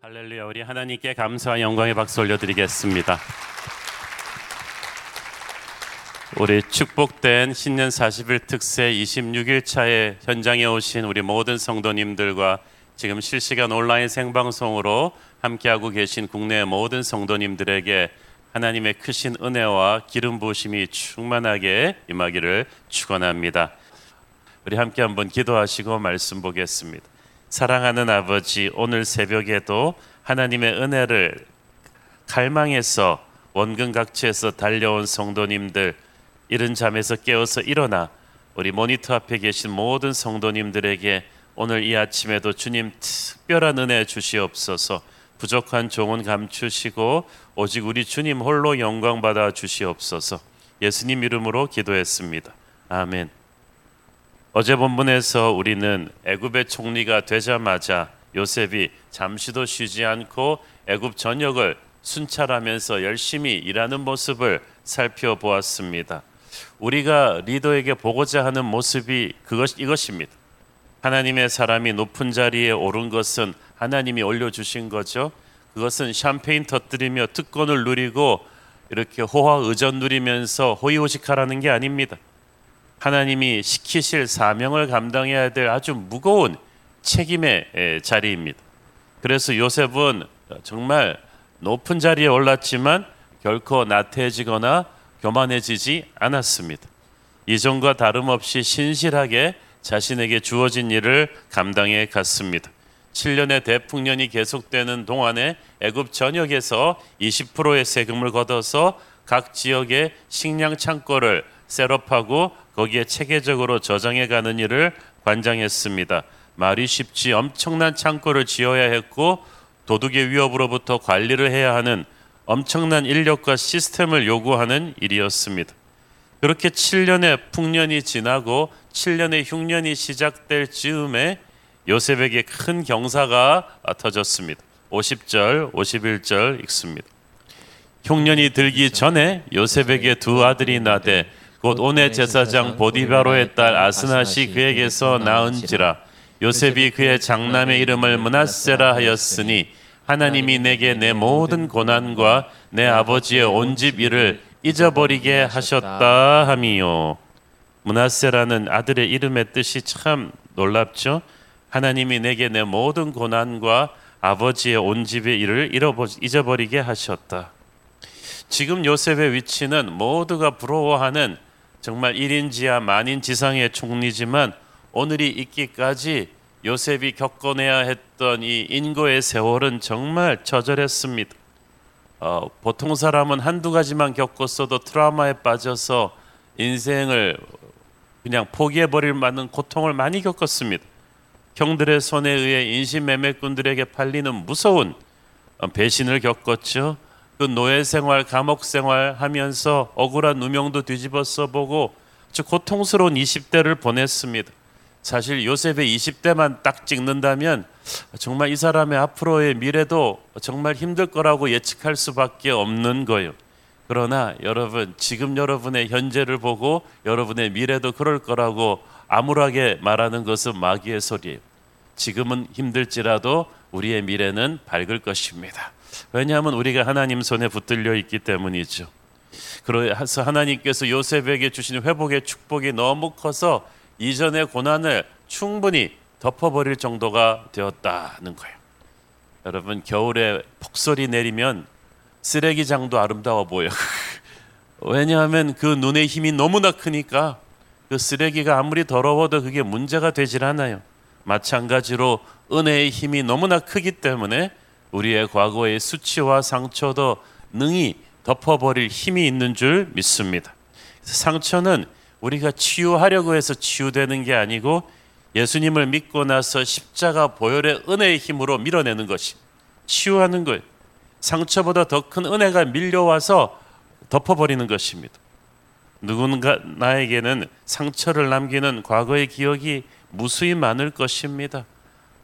할렐루야 우리 하나님께 감사와 영광의 박수 올려드리겠습니다. 우리 축복된 신년 40일 특세 26일 차에 현장에 오신 우리 모든 성도님들과 지금 실시간 온라인 생방송으로 함께하고 계신 국내 모든 성도님들에게 하나님의 크신 은혜와 기름 부으심이 충만하게 임하기를 축원합니다. 우리 함께 한번 기도하시고 말씀 보겠습니다. 사랑하는 아버지, 오늘 새벽에도 하나님의 은혜를 갈망해서 원근 각지에서 달려온 성도님들 이른 잠에서 깨어서 일어나 우리 모니터 앞에 계신 모든 성도님들에게 오늘 이 아침에도 주님 특별한 은혜 주시옵소서. 부족한 종은 감추시고 오직 우리 주님 홀로 영광 받아 주시옵소서. 예수님 이름으로 기도했습니다. 아멘. 어제 본문에서 우리는 애굽의 총리가 되자마자 요셉이 잠시도 쉬지 않고 애굽 전역을 순찰하면서 열심히 일하는 모습을 살펴보았습니다. 우리가 리더에게 보고자 하는 모습이 그것 이것입니다. 하나님의 사람이 높은 자리에 오른 것은 하나님이 올려 주신 거죠. 그것은 샴페인 터뜨리며 특권을 누리고 이렇게 호화 의전 누리면서 호의호식하라는 게 아닙니다. 하나님이 시키실 사명을 감당해야 될 아주 무거운 책임의 자리입니다. 그래서 요셉은 정말 높은 자리에 올랐지만 결코 나태해지거나 교만해지지 않았습니다. 이전과 다름없이 신실하게 자신에게 주어진 일을 감당해 갔습니다. 7년의 대풍년이 계속되는 동안에 애굽 전역에서 20%의 세금을 걷어서 각 지역의 식량 창고를 setup하고 거기에 체계적으로 저장해 가는 일을 관장했습니다. 말이 쉽지 엄청난 창고를 지어야 했고 도둑의 위협으로부터 관리를 해야 하는 엄청난 인력과 시스템을 요구하는 일이었습니다. 그렇게 7년의 풍년이 지나고 7년의 흉년이 시작될 즈음에 요셉에게 큰 경사가 터졌습니다. 50절, 51절 읽습니다. 흉년이 들기 전에 요셉에게 두 아들이 나되 곧 온의 제사장 보디바로의 딸 아스낫이 그에게서 낳은지라 요셉이 그의 장남의 이름을 문하세라 하였으니 하나님이 내게 내 모든 고난과 내 아버지의 온 집 일을 잊어버리게 하셨다 함이요. 문하세라는 아들의 이름의 뜻이 참 놀랍죠. 하나님이 내게 내 모든 고난과 아버지의 온 집의 일을 잊어버리게 하셨다. 지금 요셉의 위치는 모두가 부러워하는 정말 1인 지하 만인 지상의 총리지만 오늘이 있기까지 요셉이 겪어내야 했던 이 인고의 세월은 정말 처절했습니다. 어, 보통 사람은 한두 가지만 겪었어도 트라우마에 빠져서 인생을 그냥 포기해버릴 만한 고통을 많이 겪었습니다. 형들의 손에 의해 인신매매꾼들에게 팔리는 무서운 배신을 겪었죠. 그 노예 생활, 감옥 생활 하면서 억울한 누명도 뒤집어 써보고 아주 고통스러운 20대를 보냈습니다. 사실 요셉의 20대만 딱 찍는다면 정말 이 사람의 앞으로의 미래도 정말 힘들 거라고 예측할 수밖에 없는 거예요. 그러나 여러분, 지금 여러분의 현재를 보고 여러분의 미래도 그럴 거라고 암울하게 말하는 것은 마귀의 소리예요. 지금은 힘들지라도 우리의 미래는 밝을 것입니다. 왜냐하면 우리가 하나님 손에 붙들려 있기 때문이죠. 그래서 하나님께서 요셉에게 주신 회복의 축복이 너무 커서 이전의 고난을 충분히 덮어버릴 정도가 되었다는 거예요. 여러분 겨울에 폭설이 내리면 쓰레기장도 아름다워 보여. 왜냐하면 그 눈의 힘이 너무나 크니까 그 쓰레기가 아무리 더러워도 그게 문제가 되질 않아요. 마찬가지로 은혜의 힘이 너무나 크기 때문에 우리의 과거의 수치와 상처도 능히 덮어버릴 힘이 있는 줄 믿습니다. 상처는 우리가 치유하려고 해서 치유되는 게 아니고 예수님을 믿고 나서 십자가 보혈의 은혜의 힘으로 밀어내는 것이 치유하는 거예요. 상처보다 더 큰 은혜가 밀려와서 덮어버리는 것입니다. 누군가 나에게는 상처를 남기는 과거의 기억이 무수히 많을 것입니다.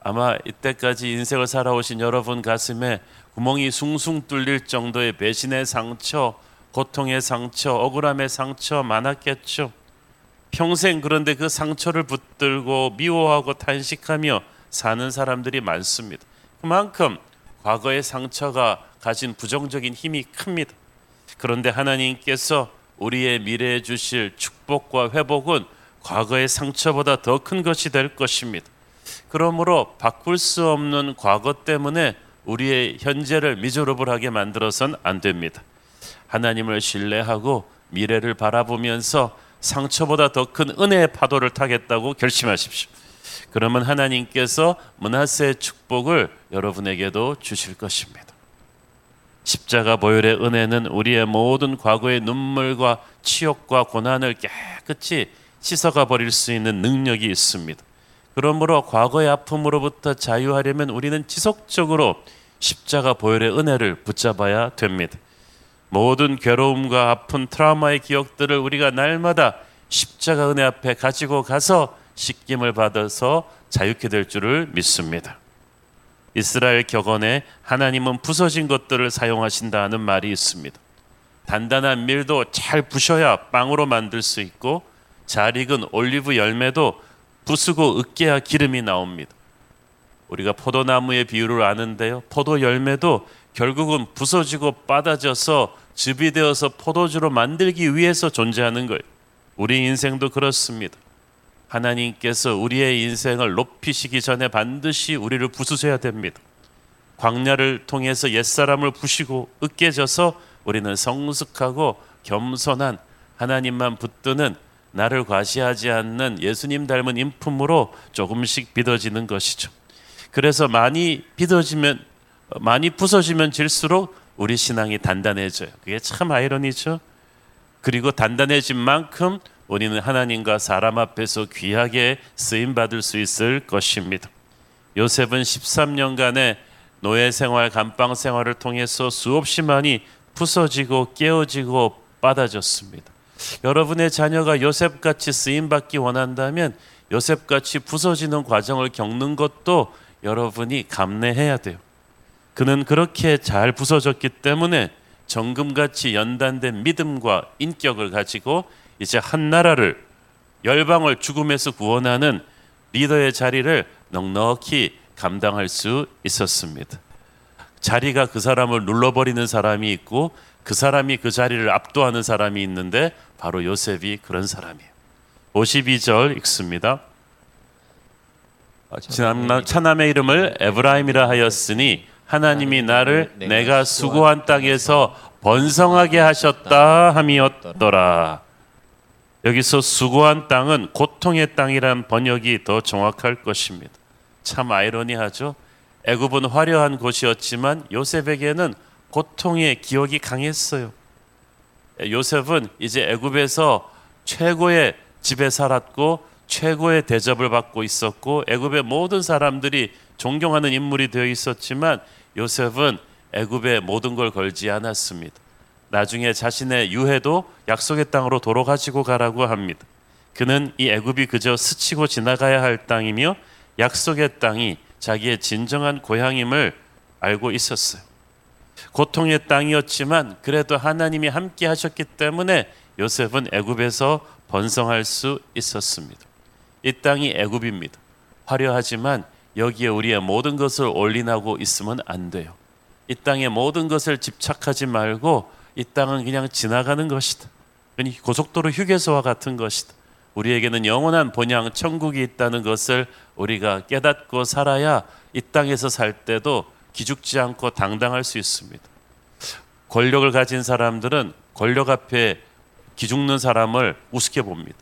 아마 이때까지 인생을 살아오신 여러분 가슴에 구멍이 숭숭 뚫릴 정도의 배신의 상처, 고통의 상처, 억울함의 상처 많았겠죠. 평생 그런데 그 상처를 붙들고 미워하고 탄식하며 사는 사람들이 많습니다. 그만큼 과거의 상처가 가진 부정적인 힘이 큽니다. 그런데 하나님께서 우리의 미래에 주실 축복과 회복은 과거의 상처보다 더 큰 것이 될 것입니다. 그러므로 바꿀 수 없는 과거 때문에 우리의 현재를 미저러블하게 만들어선 안 됩니다. 하나님을 신뢰하고 미래를 바라보면서 상처보다 더 큰 은혜의 파도를 타겠다고 결심하십시오. 그러면 하나님께서 문하세의 축복을 여러분에게도 주실 것입니다. 십자가 보혈의 은혜는 우리의 모든 과거의 눈물과 치욕과 고난을 깨끗이 씻어가 버릴 수 있는 능력이 있습니다. 그러므로 과거의 아픔으로부터 자유하려면 우리는 지속적으로 십자가 보혈의 은혜를 붙잡아야 됩니다. 모든 괴로움과 아픈 트라우마의 기억들을 우리가 날마다 십자가 은혜 앞에 가지고 가서 씻김을 받아서 자유케 될 줄을 믿습니다. 이스라엘 격언에 하나님은 부서진 것들을 사용하신다는 말이 있습니다. 단단한 밀도 잘 부셔야 빵으로 만들 수 있고 잘 익은 올리브 열매도 부수고 으깨야 기름이 나옵니다. 우리가 포도나무의 비유를 아는데요. 포도 열매도 결국은 부서지고 빠다져서 즙이 되어서 포도주로 만들기 위해서 존재하는 거예요. 우리 인생도 그렇습니다. 하나님께서 우리의 인생을 높이시기 전에 반드시 우리를 부수셔야 됩니다. 광야를 통해서 옛사람을 부시고 으깨져서 우리는 성숙하고 겸손한 하나님만 붙드는 나를 과시하지 않는 예수님 닮은 인품으로 조금씩 빚어지는 것이죠. 그래서 많이 빚어지면 많이 부서지면 질수록 우리 신앙이 단단해져요. 그게 참 아이러니죠. 그리고 단단해진 만큼 우리는 하나님과 사람 앞에서 귀하게 쓰임 받을 수 있을 것입니다. 요셉은 13년간의 노예 생활, 감방 생활을 통해서 수없이 많이 부서지고 깨어지고 빠다졌습니다. 여러분의 자녀가 요셉같이 쓰임 받기 원한다면 요셉같이 부서지는 과정을 겪는 것도 여러분이 감내해야 돼요. 그는 그렇게 잘 부서졌기 때문에 정금같이 연단된 믿음과 인격을 가지고 이제 한 나라를 열방을 죽음에서 구원하는 리더의 자리를 넉넉히 감당할 수 있었습니다. 자리가 그 사람을 눌러버리는 사람이 있고 그 사람이 그 자리를 압도하는 사람이 있는데 바로 요셉이 그런 사람이에요. 52절 읽습니다. 차남의 이름을 에브라임이라 하였으니 하나님이 나를 내가 수고한 땅에서 번성하게 하셨다 함이었더라. 여기서 수고한 땅은 고통의 땅이란 번역이 더 정확할 것입니다. 참 아이러니하죠. 애굽은 화려한 곳이었지만 요셉에게는 고통의 기억이 강했어요. 요셉은 이제 애굽에서 최고의 집에 살았고 최고의 대접을 받고 있었고 애굽의 모든 사람들이 존경하는 인물이 되어 있었지만 요셉은 애굽의 모든 걸 걸지 않았습니다. 나중에 자신의 유해도 약속의 땅으로 도로 가지고 가라고 합니다. 그는 이 애굽이 그저 스치고 지나가야 할 땅이며 약속의 땅이 자기의 진정한 고향임을 알고 있었어요. 고통의 땅이었지만 그래도 하나님이 함께 하셨기 때문에 요셉은 애굽에서 번성할 수 있었습니다. 이 땅이 애굽입니다. 화려하지만 여기에 우리의 모든 것을 올인하고 있으면 안 돼요. 이 땅의 모든 것을 집착하지 말고 이 땅은 그냥 지나가는 것이다. 고속도로 휴게소와 같은 것이다. 우리에게는 영원한 본향 천국이 있다는 것을 우리가 깨닫고 살아야 이 땅에서 살 때도 기죽지 않고 당당할 수 있습니다. 권력을 가진 사람들은 권력 앞에 기죽는 사람을 우습게 봅니다.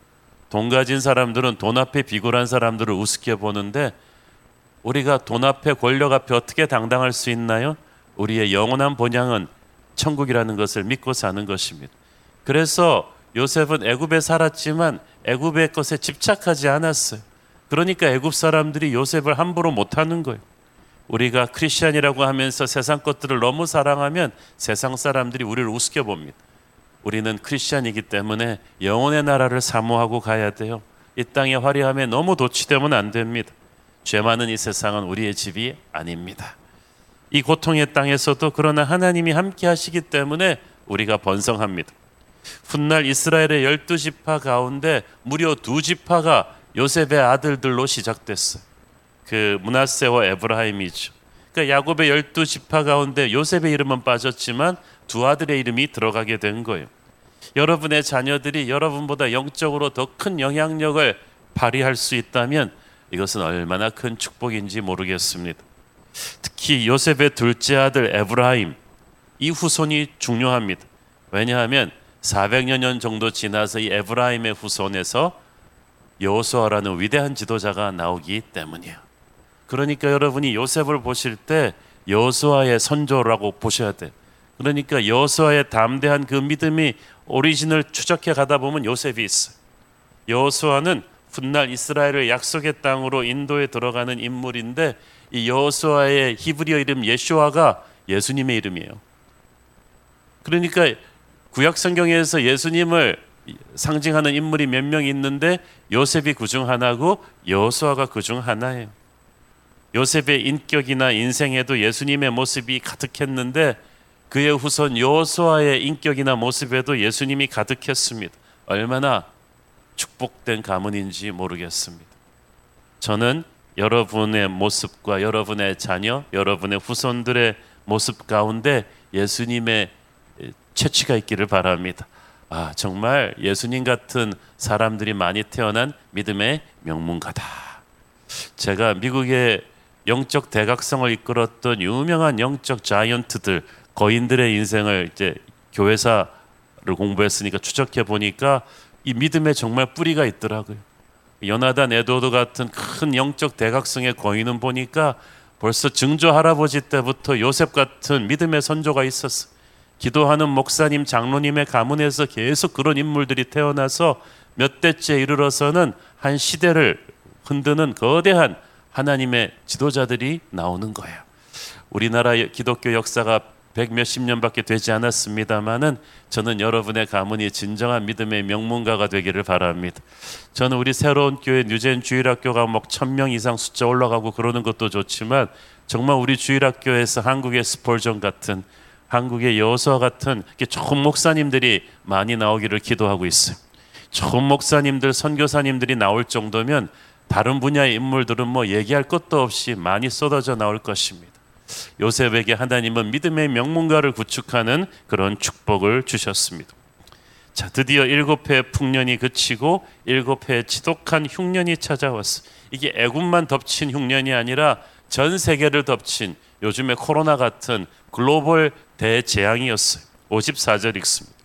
돈 가진 사람들은 돈 앞에 비굴한 사람들을 우습게 보는데 우리가 돈 앞에 권력 앞에 어떻게 당당할 수 있나요? 우리의 영원한 본향은 천국이라는 것을 믿고 사는 것입니다. 그래서 요셉은 애굽에 살았지만 애굽의 것에 집착하지 않았어요. 그러니까 애굽 사람들이 요셉을 함부로 못 하는 거예요. 우리가 크리스천이라고 하면서 세상 것들을 너무 사랑하면 세상 사람들이 우리를 우습게 봅니다. 우리는 크리스천이기 때문에 영혼의 나라를 사모하고 가야 돼요. 이 땅의 화려함에 너무 도취되면 안 됩니다. 죄 많은 이 세상은 우리의 집이 아닙니다. 이 고통의 땅에서도 그러나 하나님이 함께 하시기 때문에 우리가 번성합니다. 훗날 이스라엘의 열두 지파 가운데 무려 두 지파가 요셉의 아들들로 시작됐어요. 그 문하세와 에브라임이죠. 그러니까 야곱의 열두 지파 가운데 요셉의 이름은 빠졌지만 두 아들의 이름이 들어가게 된 거예요. 여러분의 자녀들이 여러분보다 영적으로 더 큰 영향력을 발휘할 수 있다면 이것은 얼마나 큰 축복인지 모르겠습니다. 특히 요셉의 둘째 아들 에브라임 이 후손이 중요합니다. 왜냐하면 400여 년 정도 지나서 이 에브라임의 후손에서 여호수아라는 위대한 지도자가 나오기 때문이에요. 그러니까 여러분이 요셉을 보실 때 여호수아의 선조라고 보셔야 돼. 그러니까 여호수아의 담대한 그 믿음이 오리진을 추적해 가다 보면 요셉이 있어요. 여호수아는 훗날 이스라엘을 약속의 땅으로 인도에 들어가는 인물인데 이 여호수아의 히브리어 이름 예수아가 예수님의 이름이에요. 그러니까 구약 성경에서 예수님을 상징하는 인물이 몇 명 있는데 요셉이 그 중 하나고 여호수아가 그 중 하나예요. 요셉의 인격이나 인생에도 예수님의 모습이 가득했는데 그의 후손 여호수아의 인격이나 모습에도 예수님이 가득했습니다. 얼마나 축복된 가문인지 모르겠습니다. 저는 여러분의 모습과 여러분의 자녀, 여러분의 후손들의 모습 가운데 예수님의 채취가 있기를 바랍니다. 아, 정말 예수님 같은 사람들이 많이 태어난 믿음의 명문가다. 제가 미국의 영적 대각성을 이끌었던 유명한 영적 자이언트들 거인들의 인생을 이제 교회사를 공부했으니까 추적해 보니까 이 믿음에 정말 뿌리가 있더라고요. 연하단 에도드 같은 큰 영적 대각성의 거인은 보니까 벌써 증조 할아버지 때부터 요셉 같은 믿음의 선조가 있었어. 기도하는 목사님, 장로님의 가문에서 계속 그런 인물들이 태어나서 몇 대째 이르러서는 한 시대를 흔드는 거대한 하나님의 지도자들이 나오는 거예요. 우리나라 기독교 역사가 백 몇십 년밖에 되지 않았습니다만은 저는 여러분의 가문이 진정한 믿음의 명문가가 되기를 바랍니다. 저는 우리 새로운 교회 뉴젠 주일학교가 뭐천명 이상 숫자 올라가고 그러는 것도 좋지만 정말 우리 주일학교에서 한국의 스폴전 같은 한국의 여서 같은 좋은 목사님들이 많이 나오기를 기도하고 있어요. 좋은 목사님들, 선교사님들이 나올 정도면 다른 분야의 인물들은 뭐 얘기할 것도 없이 많이 쏟아져 나올 것입니다. 요셉에게 하나님은 믿음의 명문가를 구축하는 그런 축복을 주셨습니다. 자, 드디어 일곱 해 풍년이 그치고 일곱 해 지독한 흉년이 찾아왔어. 이게 애굽만 덮친 흉년이 아니라 전 세계를 덮친 요즘의 코로나 같은 글로벌 대재앙이었어요. 54절 읽습니다.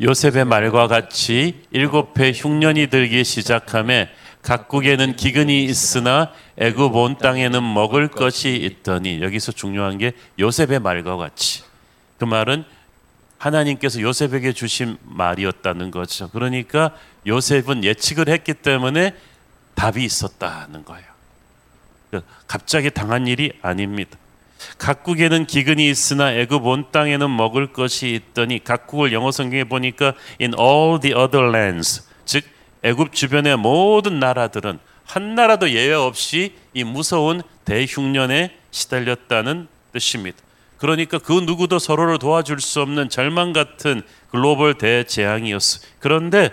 요셉의 말과 같이 일곱 해 흉년이 들기 시작함에 각국에는 기근이 있으나 애굽 온 땅에는 먹을 것이 있더니 여기서 중요한 게 요셉의 말과 같이 그 말은 하나님께서 요셉에게 주신 말이었다는 거죠. 그러니까 요셉은 예측을 했기 때문에 답이 있었다는 거예요. 갑자기 당한 일이 아닙니다. 각국에는 기근이 있으나 애굽 온 땅에는 먹을 것이 있더니 각국을 영어 성경에 보니까 in all the other lands 즉 애굽 주변의 모든 나라들은 한 나라도 예외 없이 이 무서운 대흉년에 시달렸다는 뜻입니다. 그러니까 그 누구도 서로를 도와줄 수 없는 절망 같은 글로벌 대재앙이었어. 그런데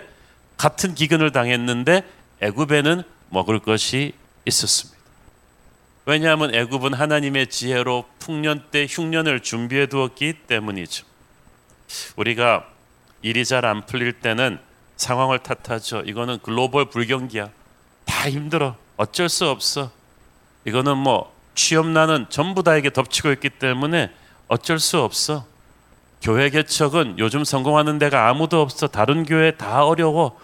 같은 기근을 당했는데 애굽에는 먹을 것이 있었습니다. 왜냐하면 애굽은 하나님의 지혜로 풍년 때 흉년을 준비해 두었기 때문이죠. 우리가 일이 잘 안 풀릴 때는 상황을 탓하죠. 이거는 글로벌 불경기야. 다 힘들어. 어쩔 수 없어. 이거는 뭐 취업난은 전부 다에게 덮치고 있기 때문에 어쩔 수 없어. 교회 개척은 요즘 성공하는 데가 아무도 없어. 다른 교회 다 어려워.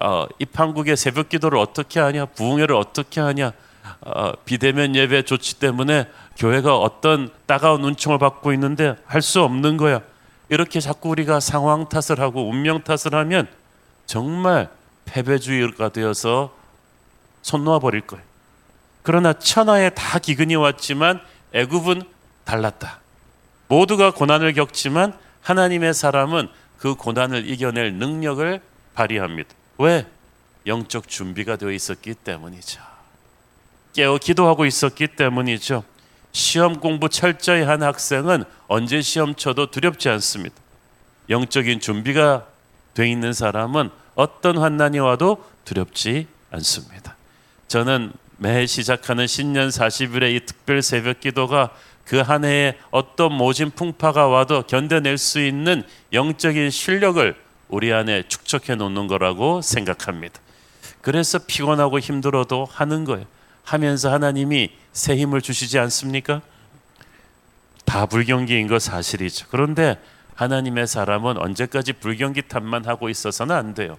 어, 입한국의 새벽 기도를 어떻게 하냐? 부흥회를 어떻게 하냐? 어, 비대면 예배 조치 때문에 교회가 어떤 따가운 눈총을 받고 있는데 할 수 없는 거야. 이렇게 자꾸 우리가 상황 탓을 하고 운명 탓을 하면 정말 패배주의가 되어서 손 놓아 버릴 거예요. 그러나 천하에 다 기근이 왔지만 애굽은 달랐다. 모두가 고난을 겪지만 하나님의 사람은 그 고난을 이겨낼 능력을 발휘합니다. 왜? 영적 준비가 되어 있었기 때문이죠. 깨어 기도하고 있었기 때문이죠. 시험 공부 철저히 한 학생은 언제 시험 쳐도 두렵지 않습니다. 영적인 준비가 돼 있는 사람은 어떤 환난이 와도 두렵지 않습니다. 저는 매 시작하는 신년 40일의 이 특별 새벽 기도가 그 한 해에 어떤 모진 풍파가 와도 견뎌낼 수 있는 영적인 실력을 우리 안에 축적해 놓는 거라고 생각합니다. 그래서 피곤하고 힘들어도 하는 거예요. 하면서 하나님이 새 힘을 주시지 않습니까? 다 불경기인 거 사실이죠. 그런데 하나님의 사람은 언제까지 불경기 탓만 하고 있어서는 안 돼요.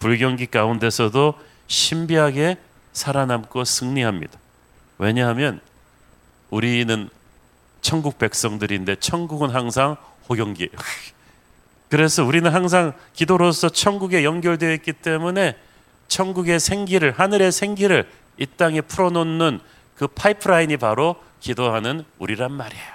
불경기 가운데서도 신비하게 살아남고 승리합니다. 왜냐하면 우리는 천국 백성들인데 천국은 항상 호경기예요. 그래서 우리는 항상 기도로서 천국에 연결되어 있기 때문에 천국의 생기를 하늘의 생기를 이 땅에 풀어놓는 그 파이프라인이 바로 기도하는 우리란 말이에요.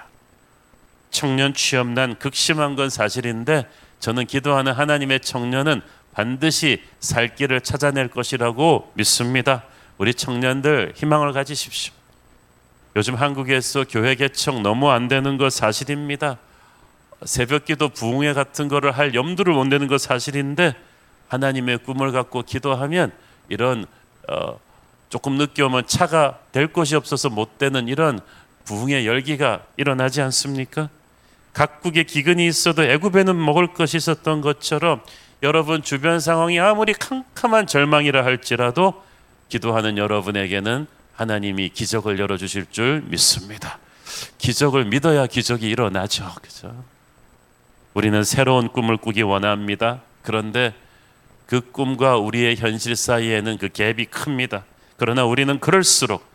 청년 취업난 극심한 건 사실인데 저는 기도하는 하나님의 청년은 반드시 살 길을 찾아낼 것이라고 믿습니다. 우리 청년들 희망을 가지십시오. 요즘 한국에서 교회 개척 너무 안 되는 것 사실입니다. 새벽 기도 부흥회 같은 거를 할 염두를 못 내는 것 사실인데 하나님의 꿈을 갖고 기도하면 이런 어, 조금 늦게 오면 차가 될 곳이 없어서 못 되는 이런 부흥의 열기가 일어나지 않습니까? 각국의 기근이 있어도 애굽에는 먹을 것이 있었던 것처럼 여러분 주변 상황이 아무리 캄캄한 절망이라 할지라도 기도하는 여러분에게는 하나님이 기적을 열어 주실 줄 믿습니다. 기적을 믿어야 기적이 일어나죠. 그죠? 우리는 새로운 꿈을 꾸기 원합니다. 그런데 그 꿈과 우리의 현실 사이에는 그 갭이 큽니다. 그러나 우리는 그럴수록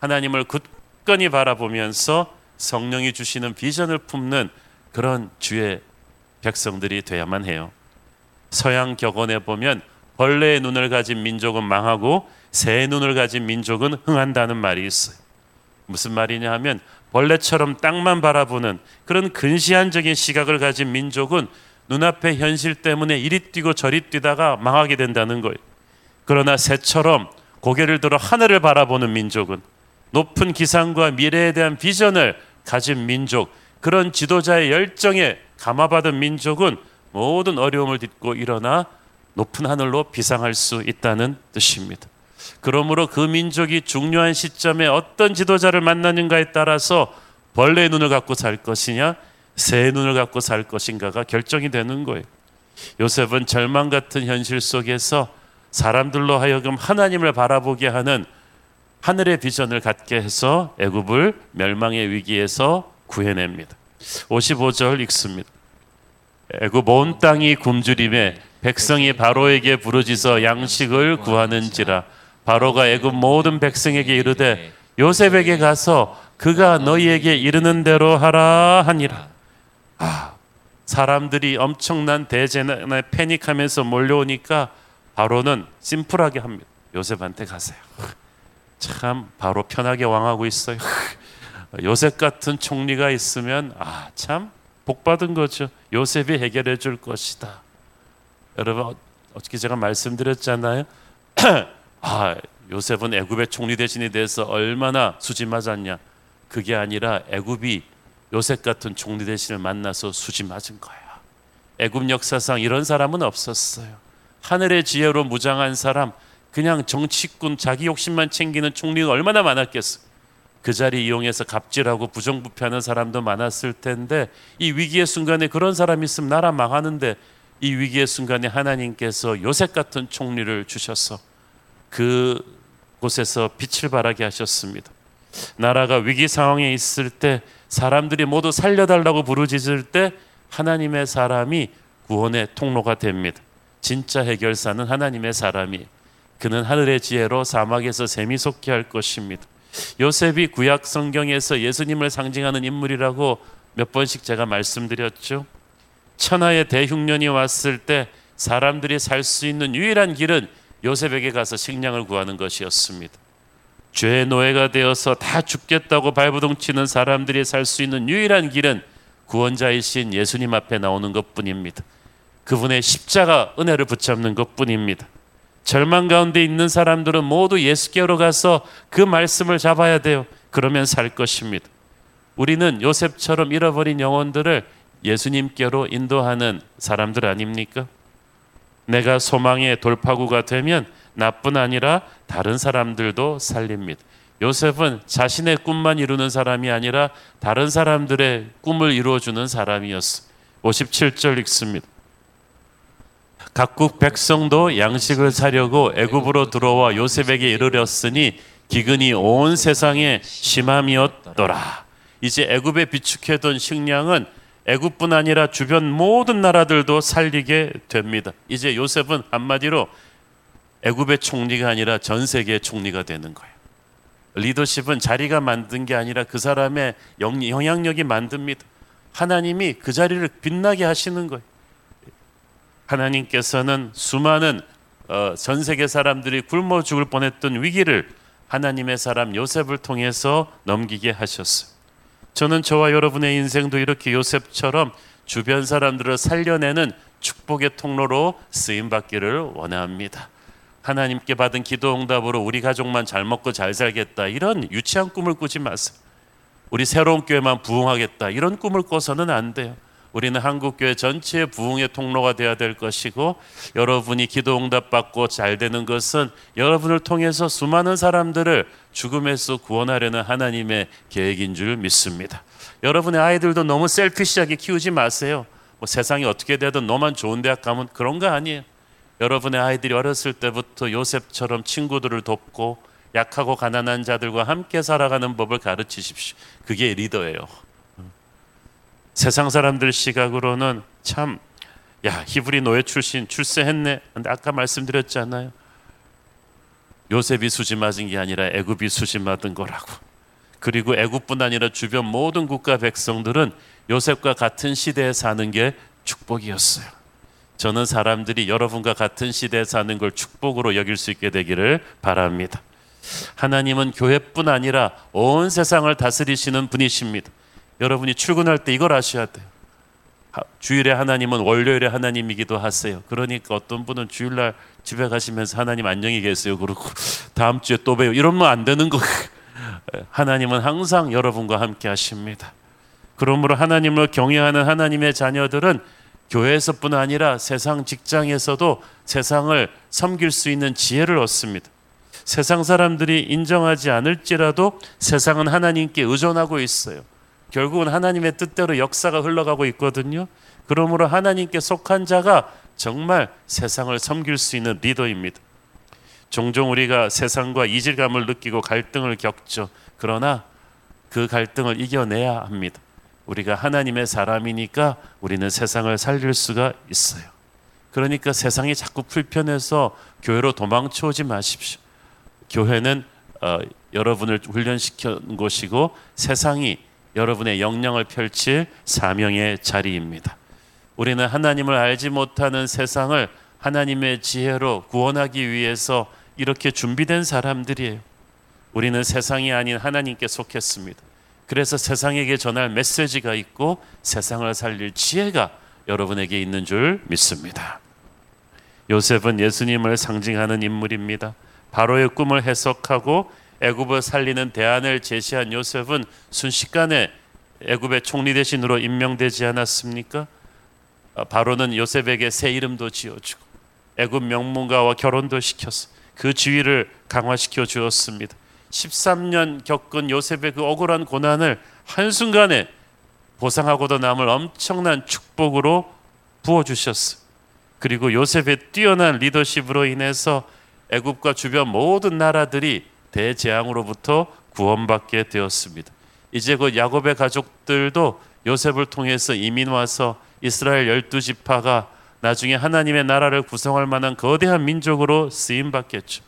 하나님을 굳건히 바라보면서 성령이 주시는 비전을 품는 그런 주의 백성들이 돼야만 해요. 서양 격언에 보면 벌레의 눈을 가진 민족은 망하고 새의 눈을 가진 민족은 흥한다는 말이 있어요. 무슨 말이냐 하면 벌레처럼 땅만 바라보는 그런 근시안적인 시각을 가진 민족은 눈앞의 현실 때문에 이리 뛰고 저리 뛰다가 망하게 된다는 거예요. 그러나 새처럼 고개를 들어 하늘을 바라보는 민족은 높은 기상과 미래에 대한 비전을 가진 민족, 그런 지도자의 열정에 감화받은 민족은 모든 어려움을 딛고 일어나 높은 하늘로 비상할 수 있다는 뜻입니다. 그러므로 그 민족이 중요한 시점에 어떤 지도자를 만나는가에 따라서 벌레의 눈을 갖고 살 것이냐, 새의 눈을 갖고 살 것인가가 결정이 되는 거예요. 요셉은 절망 같은 현실 속에서 사람들로 하여금 하나님을 바라보게 하는 하늘의 비전을 갖게 해서 애굽을 멸망의 위기에서 구해냅니다. 55절 읽습니다. 애굽 온 땅이 굶주림에 백성이 바로에게 부르짖어 양식을 구하는지라 바로가 애굽 모든 백성에게 이르되 요셉에게 가서 그가 너희에게 이르는 대로 하라 하니라. 아, 사람들이 엄청난 대재난에 패닉하면서 몰려오니까 바로는 심플하게 합니다. 요셉한테 가세요. 참 바로 편하게 왕하고 있어요. 요셉 같은 총리가 있으면 아 참 복받은 거죠. 요셉이 해결해 줄 것이다. 여러분 어떻게 제가 말씀드렸잖아요. 아 요셉은 애굽의 총리 대신이 돼서 얼마나 수지 맞았냐. 그게 아니라 애굽이 요셉 같은 총리 대신을 만나서 수지 맞은 거야. 애굽 역사상 이런 사람은 없었어요. 하늘의 지혜로 무장한 사람, 그냥 정치꾼 자기 욕심만 챙기는 총리가 얼마나 많았겠어. 그 자리 이용해서 갑질하고 부정부패하는 사람도 많았을 텐데 이 위기의 순간에 그런 사람이 있으면 나라 망하는데 이 위기의 순간에 하나님께서 요셉 같은 총리를 주셔서 그 곳에서 빛을 발하게 하셨습니다. 나라가 위기 상황에 있을 때 사람들이 모두 살려달라고 부르짖을 때 하나님의 사람이 구원의 통로가 됩니다. 진짜 해결사는 하나님의 사람이 그는 하늘의 지혜로 사막에서 샘이 솟게 할 것입니다. 요셉이 구약 성경에서 예수님을 상징하는 인물이라고 몇 번씩 제가 말씀드렸죠. 천하의 대흉년이 왔을 때 사람들이 살 수 있는 유일한 길은 요셉에게 가서 식량을 구하는 것이었습니다. 죄의 노예가 되어서 다 죽겠다고 발부둥 치는 사람들이 살 수 있는 유일한 길은 구원자이신 예수님 앞에 나오는 것뿐입니다. 그분의 십자가 은혜를 붙잡는 것 뿐입니다. 절망 가운데 있는 사람들은 모두 예수께로 가서 그 말씀을 잡아야 돼요. 그러면 살 것입니다. 우리는 요셉처럼 잃어버린 영혼들을 예수님께로 인도하는 사람들 아닙니까? 내가 소망의 돌파구가 되면 나뿐 아니라 다른 사람들도 살립니다. 요셉은 자신의 꿈만 이루는 사람이 아니라 다른 사람들의 꿈을 이루어주는 사람이었어. 57절 읽습니다. 각국 백성도 양식을 사려고 애굽으로 들어와 요셉에게 이르렀으니 기근이 온 세상에 심함이었더라. 이제 애굽에 비축해둔 식량은 애굽뿐 아니라 주변 모든 나라들도 살리게 됩니다. 이제 요셉은 한마디로 애굽의 총리가 아니라 전 세계의 총리가 되는 거예요. 리더십은 자리가 만든 게 아니라 그 사람의 영향력이 만듭니다. 하나님이 그 자리를 빛나게 하시는 거예요. 하나님께서는 수많은 어, 전 세계 사람들이 굶어 죽을 뻔했던 위기를 하나님의 사람 요셉을 통해서 넘기게 하셨어요. 저는 저와 여러분의 인생도 이렇게 요셉처럼 주변 사람들을 살려내는 축복의 통로로 쓰임 받기를 원합니다. 하나님께 받은 기도 응답으로 우리 가족만 잘 먹고 잘 살겠다 이런 유치한 꿈을 꾸지 마세요. 우리 새로운 교회만 부흥하겠다 이런 꿈을 꿔서는 안 돼요. 우리는 한국 교회 전체의 부흥의 통로가 되어야 될 것이고 여러분이 기도 응답 받고 잘 되는 것은 여러분을 통해서 수많은 사람들을 죽음에서 구원하려는 하나님의 계획인 줄 믿습니다. 여러분의 아이들도 너무 셀피시하게 키우지 마세요. 뭐 세상이 어떻게 되든 너만 좋은 대학 가면 그런 거 아니에요. 여러분의 아이들이 어렸을 때부터 요셉처럼 친구들을 돕고 약하고 가난한 자들과 함께 살아가는 법을 가르치십시오. 그게 리더예요. 세상 사람들 시각으로는 참, 야, 히브리 노예 출신 출세했네. 근데 아까 말씀드렸잖아요. 요셉이 수지 맞은 게 아니라 애굽이 수지 맞은 거라고. 그리고 애굽뿐 아니라 주변 모든 국가 백성들은 요셉과 같은 시대에 사는 게 축복이었어요. 저는 사람들이 여러분과 같은 시대에 사는 걸 축복으로 여길 수 있게 되기를 바랍니다. 하나님은 교회뿐 아니라 온 세상을 다스리시는 분이십니다. 여러분이 출근할 때 이걸 아셔야 돼요. 주일에 하나님은 월요일에 하나님이기도 하세요. 그러니까 어떤 분은 주일날 집에 가시면서 하나님 안녕히 계세요. 그러고 다음 주에 또 봬요. 이러면 안 되는 거. 하나님은 항상 여러분과 함께 하십니다. 그러므로 하나님을 경외하는 하나님의 자녀들은 교회에서뿐 아니라 세상 직장에서도 세상을 섬길 수 있는 지혜를 얻습니다. 세상 사람들이 인정하지 않을지라도 세상은 하나님께 의존하고 있어요. 결국은 하나님의 뜻대로 역사가 흘러가고 있거든요. 그러므로 하나님께 속한 자가 정말 세상을 섬길 수 있는 리더입니다. 종종 우리가 세상과 이질감을 느끼고 갈등을 겪죠. 그러나 그 갈등을 이겨내야 합니다. 우리가 하나님의 사람이니까 우리는 세상을 살릴 수가 있어요. 그러니까 세상이 자꾸 불편해서 교회로 도망쳐 오지 마십시오. 교회는 어, 여러분을 훈련시킨 곳이고 세상이 여러분의 영령을 펼칠 사명의 자리입니다. 우리는 하나님을 알지 못하는 세상을 하나님의 지혜로 구원하기 위해서 이렇게 준비된 사람들이에요. 우리는 세상이 아닌 하나님께 속했습니다. 그래서 세상에게 전할 메시지가 있고 세상을 살릴 지혜가 여러분에게 있는 줄 믿습니다. 요셉은 예수님을 상징하는 인물입니다. 바로의 꿈을 해석하고 애굽을 살리는 대안을 제시한 요셉은 순식간에 애굽의 총리 대신으로 임명되지 않았습니까? 아, 바로는 요셉에게 새 이름도 지어주고 애굽 명문가와 결혼도 시켜서 그 지위를 강화시켜 주었습니다. 13년 겪은 요셉의 그 억울한 고난을 한순간에 보상하고도 남을 엄청난 축복으로 부어 주셨어. 그리고 요셉의 뛰어난 리더십으로 인해서 애굽과 주변 모든 나라들이 대재앙으로부터 구원받게 되었습니다. 이제 그 야곱의 가족들도 요셉을 통해서 이민 와서 이스라엘 열두 지파가 나중에 하나님의 나라를 구성할 만한 거대한 민족으로 쓰임 받겠죠.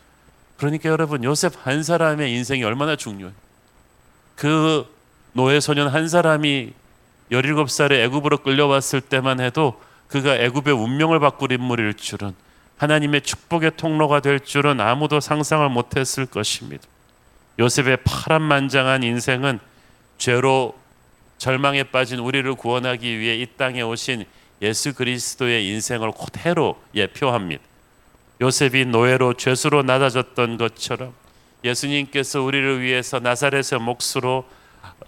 그러니까 여러분 요셉 한 사람의 인생이 얼마나 중요해요. 그 노예 소년 한 사람이 17살에 애굽으로 끌려왔을 때만 해도 그가 애굽의 운명을 바꿀 인물일 줄은 하나님의 축복의 통로가 될 줄은 아무도 상상을 못했을 것입니다. 요셉의 파란만장한 인생은 죄로 절망에 빠진 우리를 구원하기 위해 이 땅에 오신 예수 그리스도의 인생을 그대로 예표합니다. 요셉이 노예로 죄수로 낮아졌던 것처럼 예수님께서 우리를 위해서 나사렛의 몫으로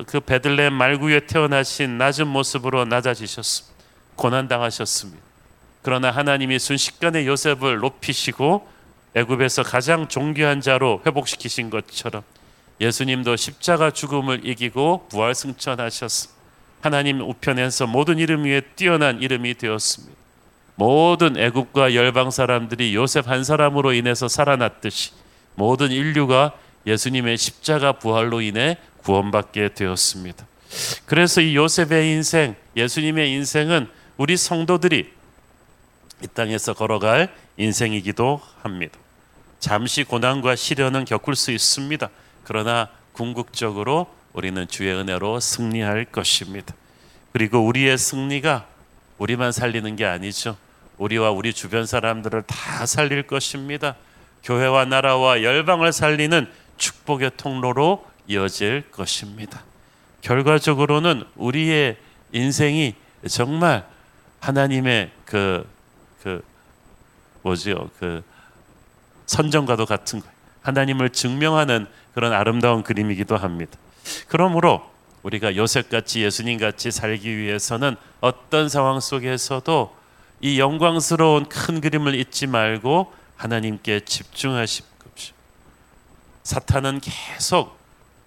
그 베들레헴 말구에 태어나신 낮은 모습으로 낮아지셨습니다. 고난 당하셨습니다. 그러나 하나님이 순식간에 요셉을 높이시고 애굽에서 가장 존귀한 자로 회복시키신 것처럼 예수님도 십자가 죽음을 이기고 부활 승천하셨습니다. 하나님 우편에서 모든 이름 위에 뛰어난 이름이 되었습니다. 모든 애굽과 열방 사람들이 요셉 한 사람으로 인해서 살아났듯이 모든 인류가 예수님의 십자가 부활로 인해 구원받게 되었습니다. 그래서 이 요셉의 인생, 예수님의 인생은 우리 성도들이 이 땅에서 걸어갈 인생이기도 합니다. 잠시 고난과 시련은 겪을 수 있습니다. 그러나 궁극적으로 우리는 주의 은혜로 승리할 것입니다. 그리고 우리의 승리가 우리만 살리는 게 아니죠. 우리와 우리 주변 사람들을 다 살릴 것입니다. 교회와 나라와 열방을 살리는 축복의 통로로 이어질 것입니다. 결과적으로는 우리의 인생이 정말 하나님의 그, 그, 뭐지요? 그 선정과도 같은 거예요. 하나님을 증명하는 그런 아름다운 그림이기도 합니다. 그러므로 우리가 요셉같이 예수님같이 살기 위해서는 어떤 상황 속에서도 이 영광스러운 큰 그림을 잊지 말고 하나님께 집중하십시오. 사탄은 계속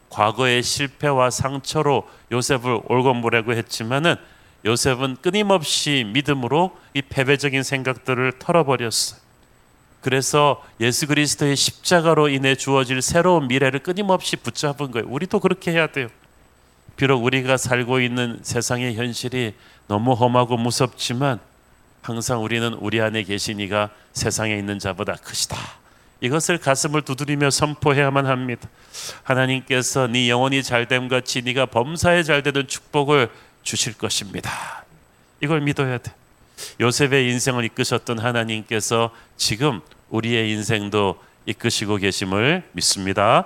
과거의 실패와 상처로 요셉을 올건보라고 했지만은 요셉은 끊임없이 믿음으로 이 패배적인 생각들을 털어버렸어요. 그래서 예수 그리스도의 십자가로 인해 주어질 새로운 미래를 끊임없이 붙잡은 거예요. 우리도 그렇게 해야 돼요. 비록 우리가 살고 있는 세상의 현실이 너무 험하고 무섭지만 항상 우리는 우리 안에 계신 이가 세상에 있는 자보다 크시다. 이것을 가슴을 두드리며 선포해야만 합니다. 하나님께서 네 영혼이 잘됨 같이 네가 범사에 잘되는 축복을 주실 것입니다. 이걸 믿어야 돼. 요셉의 인생을 이끄셨던 하나님께서 지금 우리의 인생도 이끄시고 계심을 믿습니다.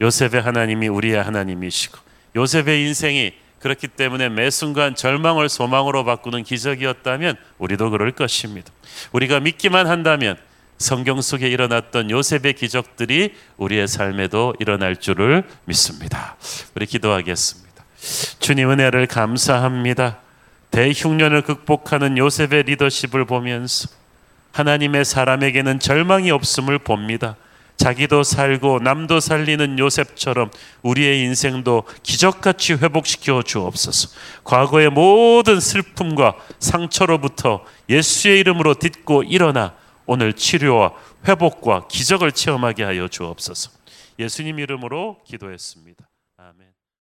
요셉의 하나님이 우리의 하나님이시고 요셉의 인생이 그렇기 때문에 매 순간 절망을 소망으로 바꾸는 기적이었다면 우리도 그럴 것입니다. 우리가 믿기만 한다면 성경 속에 일어났던 요셉의 기적들이 우리의 삶에도 일어날 줄을 믿습니다. 우리 기도하겠습니다. 주님 은혜를 감사합니다. 대흉년을 극복하는 요셉의 리더십을 보면서 하나님의 사람에게는 절망이 없음을 봅니다. 자기도 살고 남도 살리는 요셉처럼 우리의 인생도 기적같이 회복시켜 주옵소서. 과거의 모든 슬픔과 상처로부터 예수의 이름으로 딛고 일어나 오늘 치료와 회복과 기적을 체험하게 하여 주옵소서. 예수님 이름으로 기도했습니다.